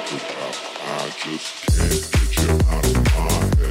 I just can't get you out of my head.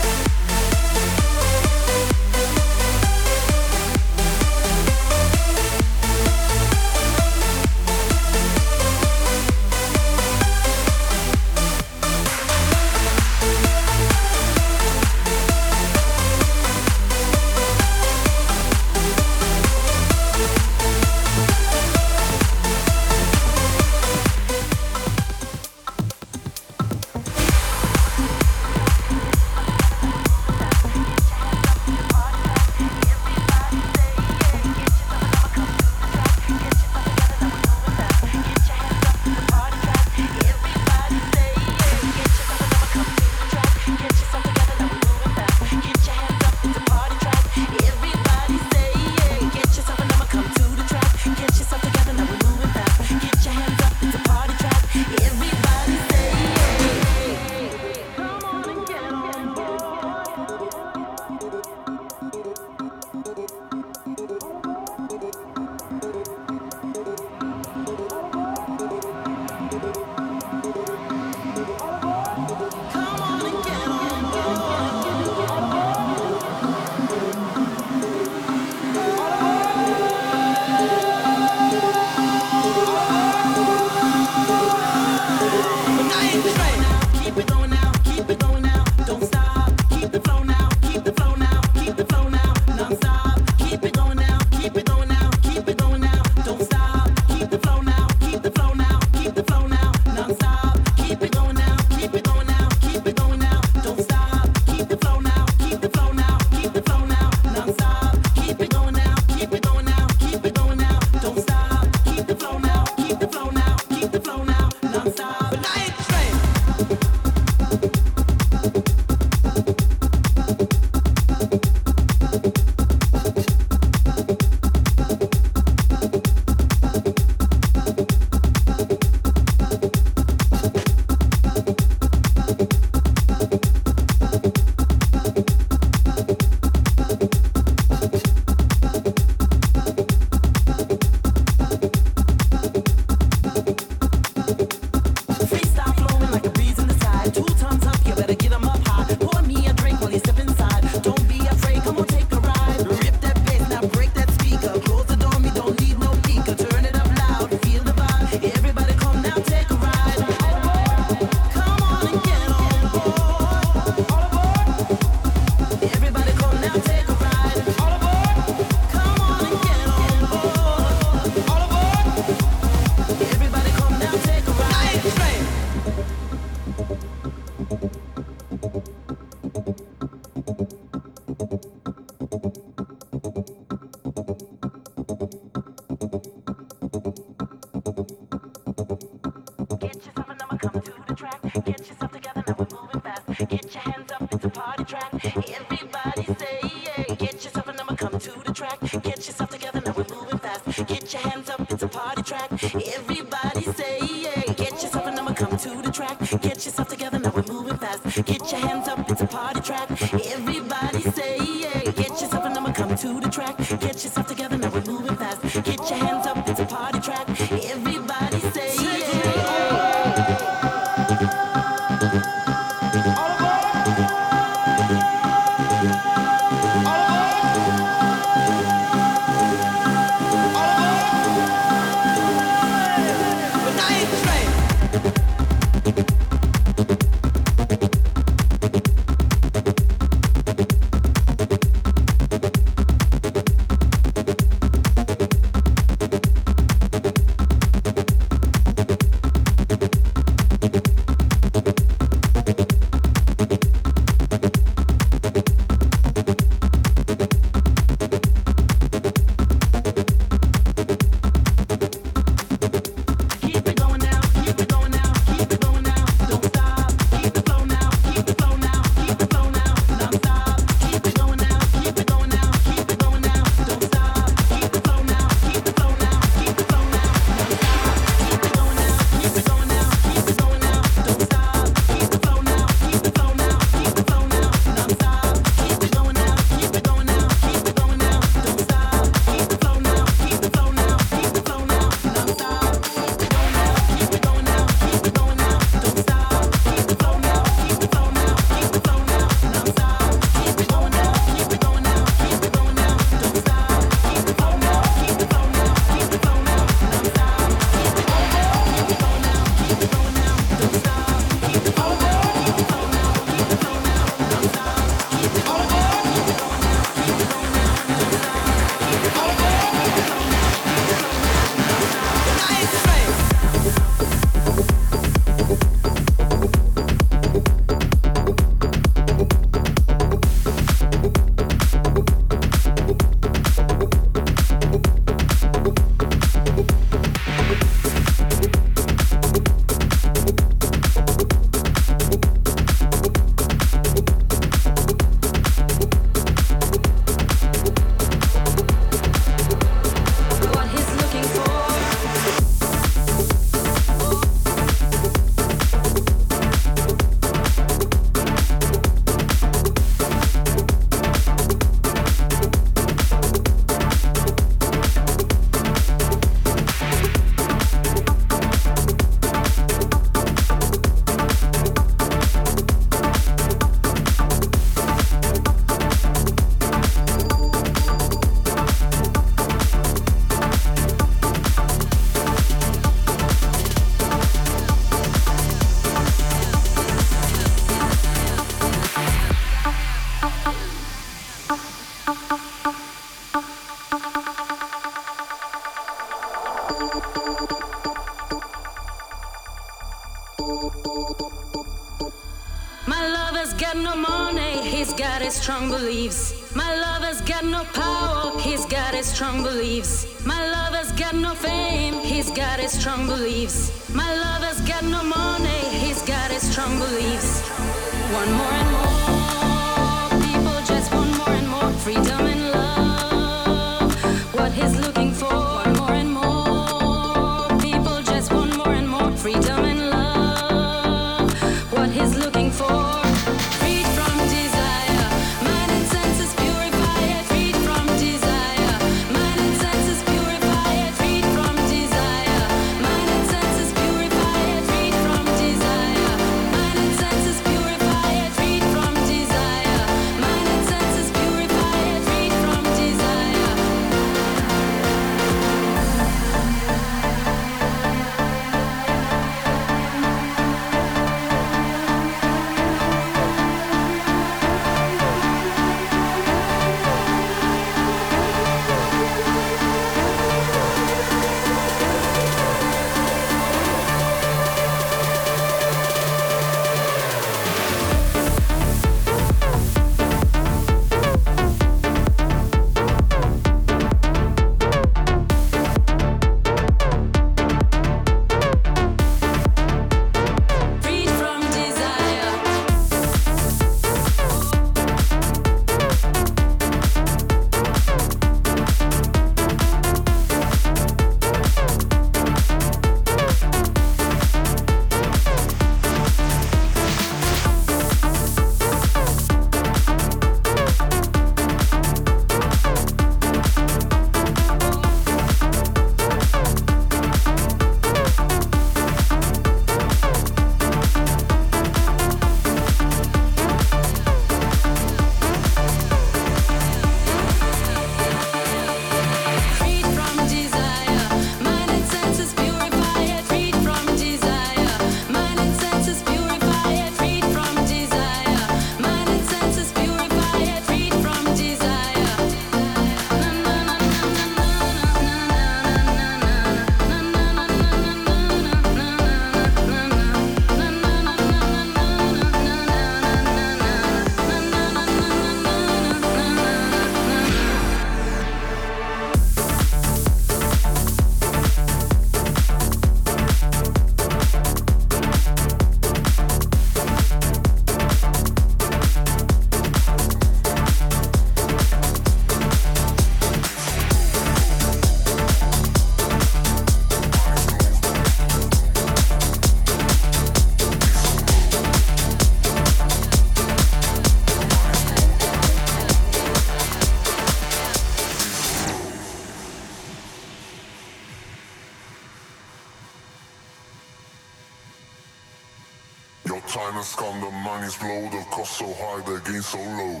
So high, the gain so low.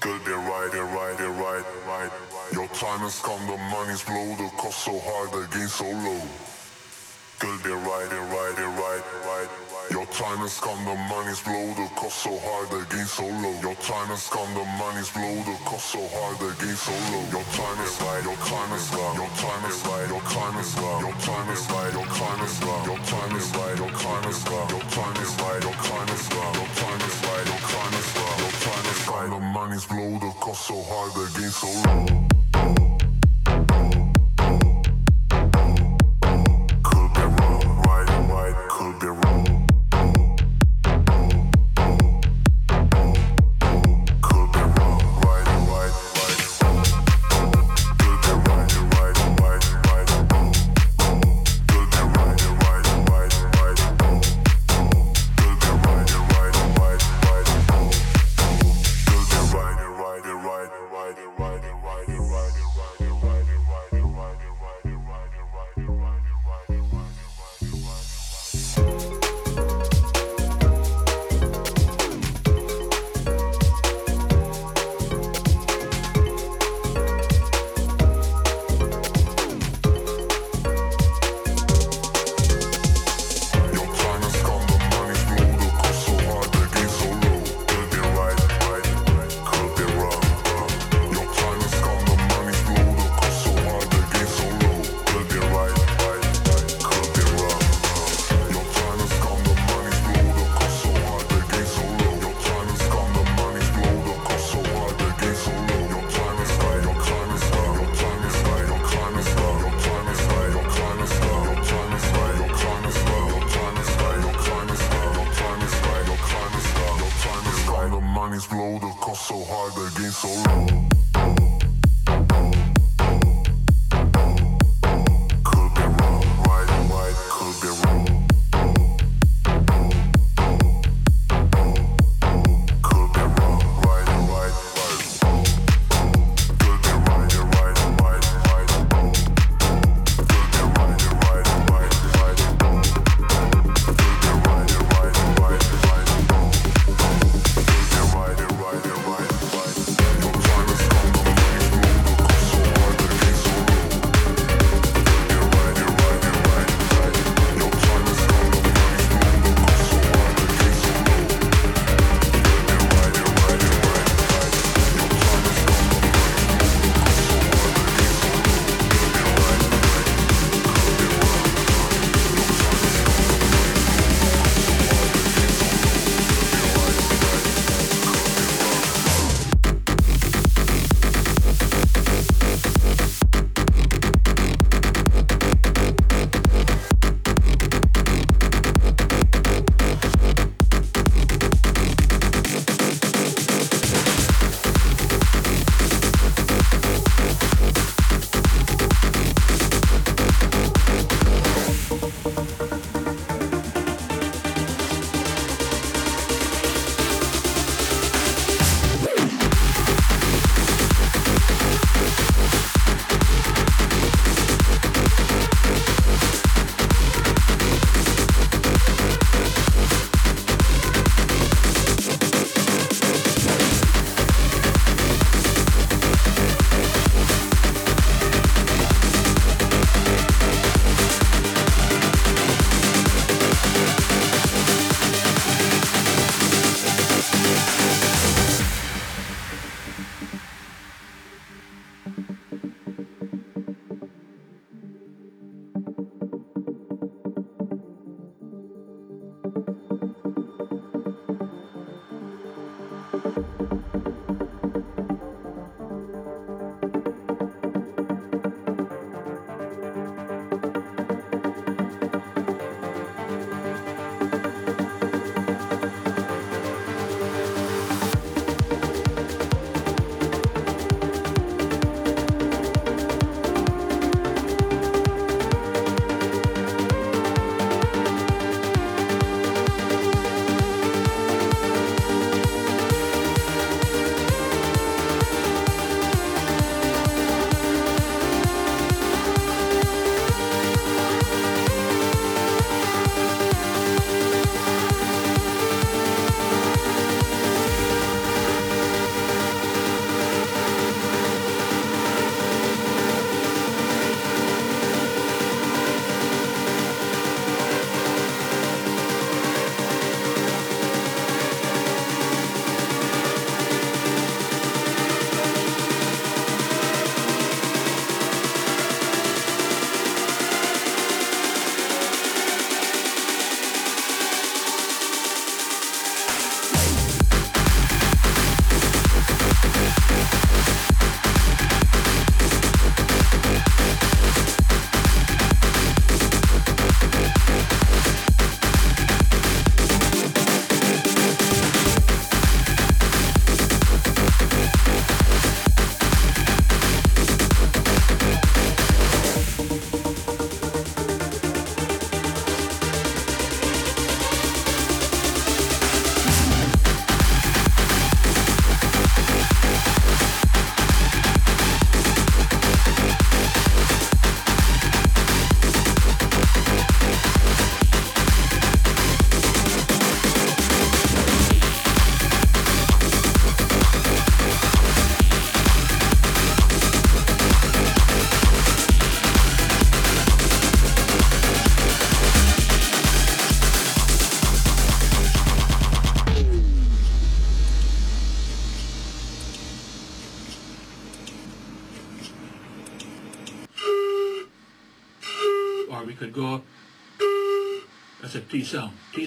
Good, they right, they right, they right, right. Your time has come, the money's blow, the cost so high, the gain so low. Good, they right, they right, they right, right. Your time has come, the money's blow, the cost so high, the gain so low. Your time has come, the money's blow, the cost so high, the gain so low. Your time is right, your time is right, your time is right, your time is right, your time is right, your time is right, your time is right, your time is right, your time is right, your time is right, your time is right, your time money's blow, the cost so high, the gain so low.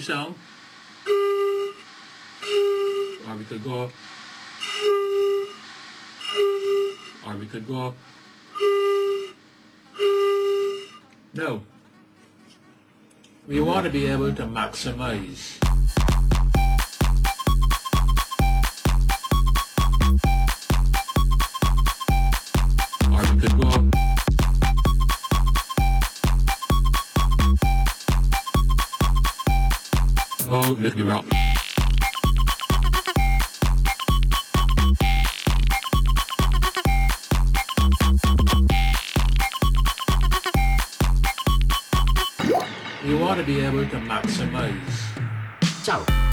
Sound. Or we could go. Or we could go. No. We want to be able to maximize. Oh, let me rock. You want to be able to maximize. Ciao.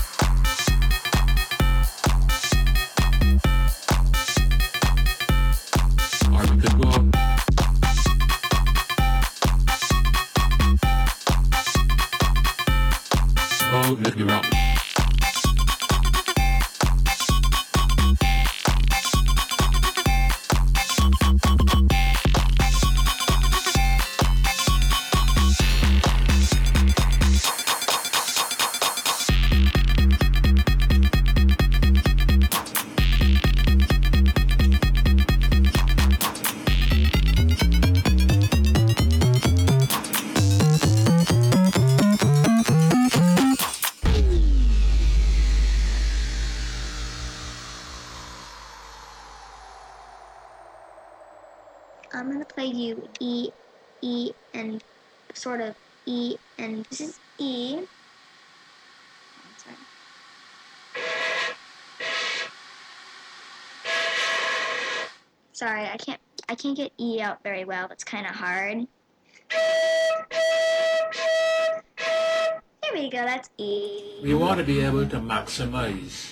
Out very well. That's kind of hard. Here we go. That's E. We want to be able to maximize.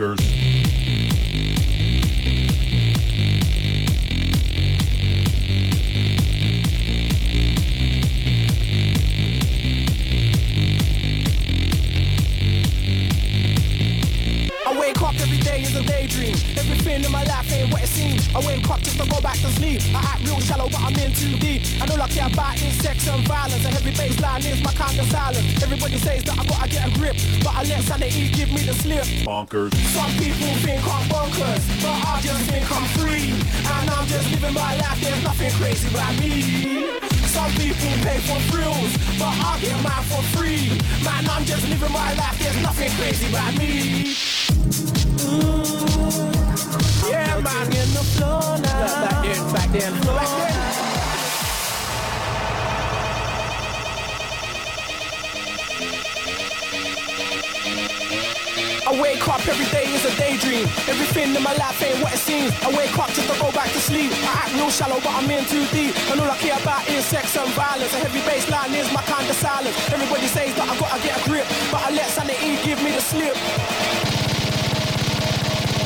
Bonkers. Is a daydream. Everything in my life ain't what it seems. I wake up just to go back to sleep. I act real shallow, but I'm in too deep. And all I care about is sex and violence. A heavy bass line is my kind of silence. Everybody says that I gotta get a grip, but I let sanity give me the slip. Bonkers. Some people think I'm bonkers, but I just think I'm free. And I'm just living my life, there's nothing crazy about me. Some people pay for thrills, but I get mine for free. Man, I'm just living my life, there's nothing crazy about me. Yeah, man, in the floor now. Back then, back then, back then. I wake up every day is a daydream. Everything in my life ain't what it seems. I wake up just to go back to sleep. I act real shallow, but I'm in too deep. And all I care about is sex and violence. A heavy bass line is my kind of silence. Everybody says that I gotta get a grip, but I let sanity give me the slip.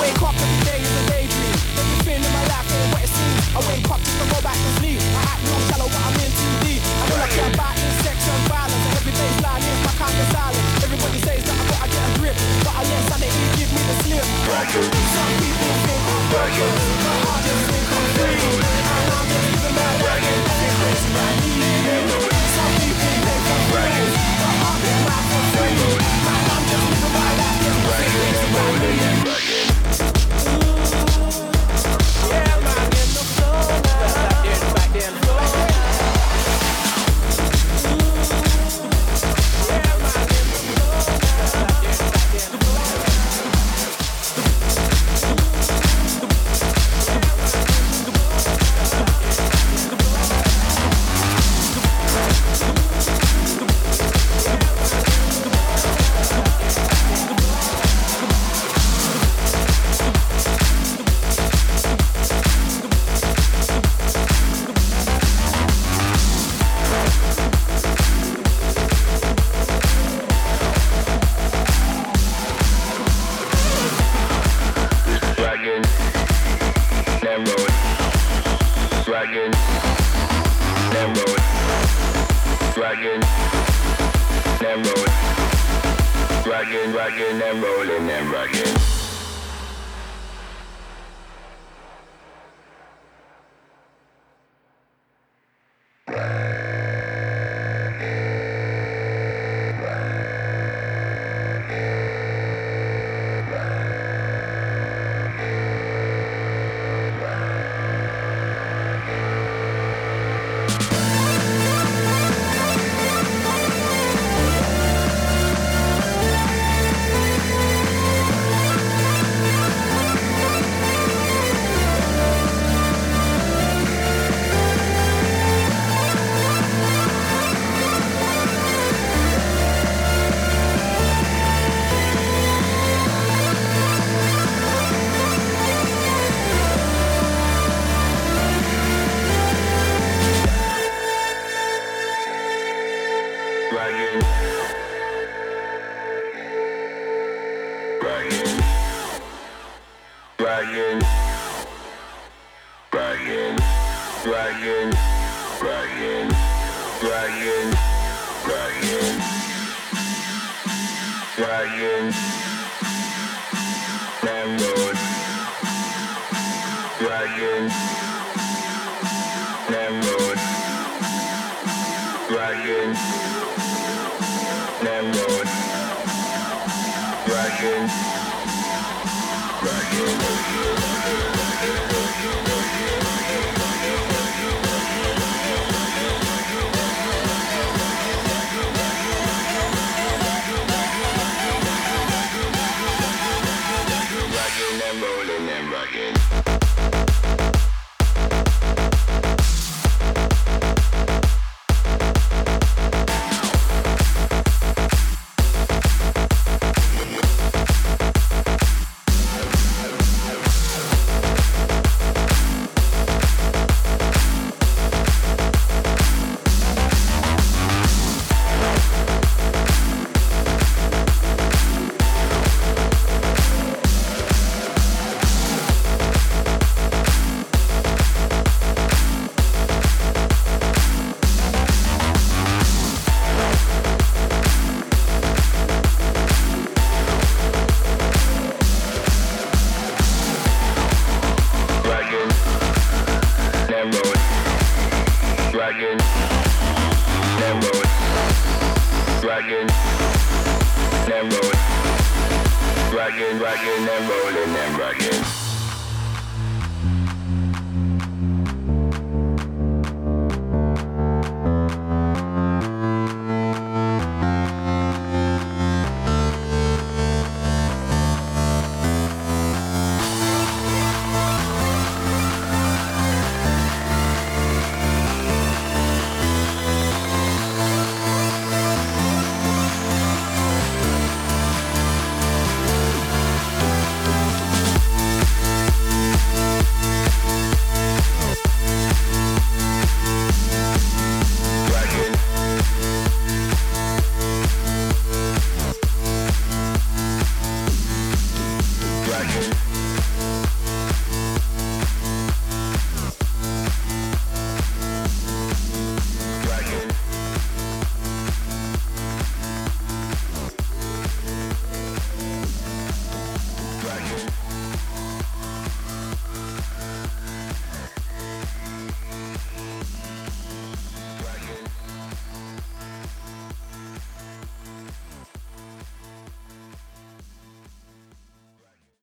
Wake up every day is a daydream. Everything in my life ain't what it seems. I wake up just to go back to sleep. I act real shallow, but I'm in too deep. I know I care about sex and violence. And every day's line is my kind of silence. Everybody says that I gotta get a grip, but I let sanity give me the slip. Some people think I'm broken, but I just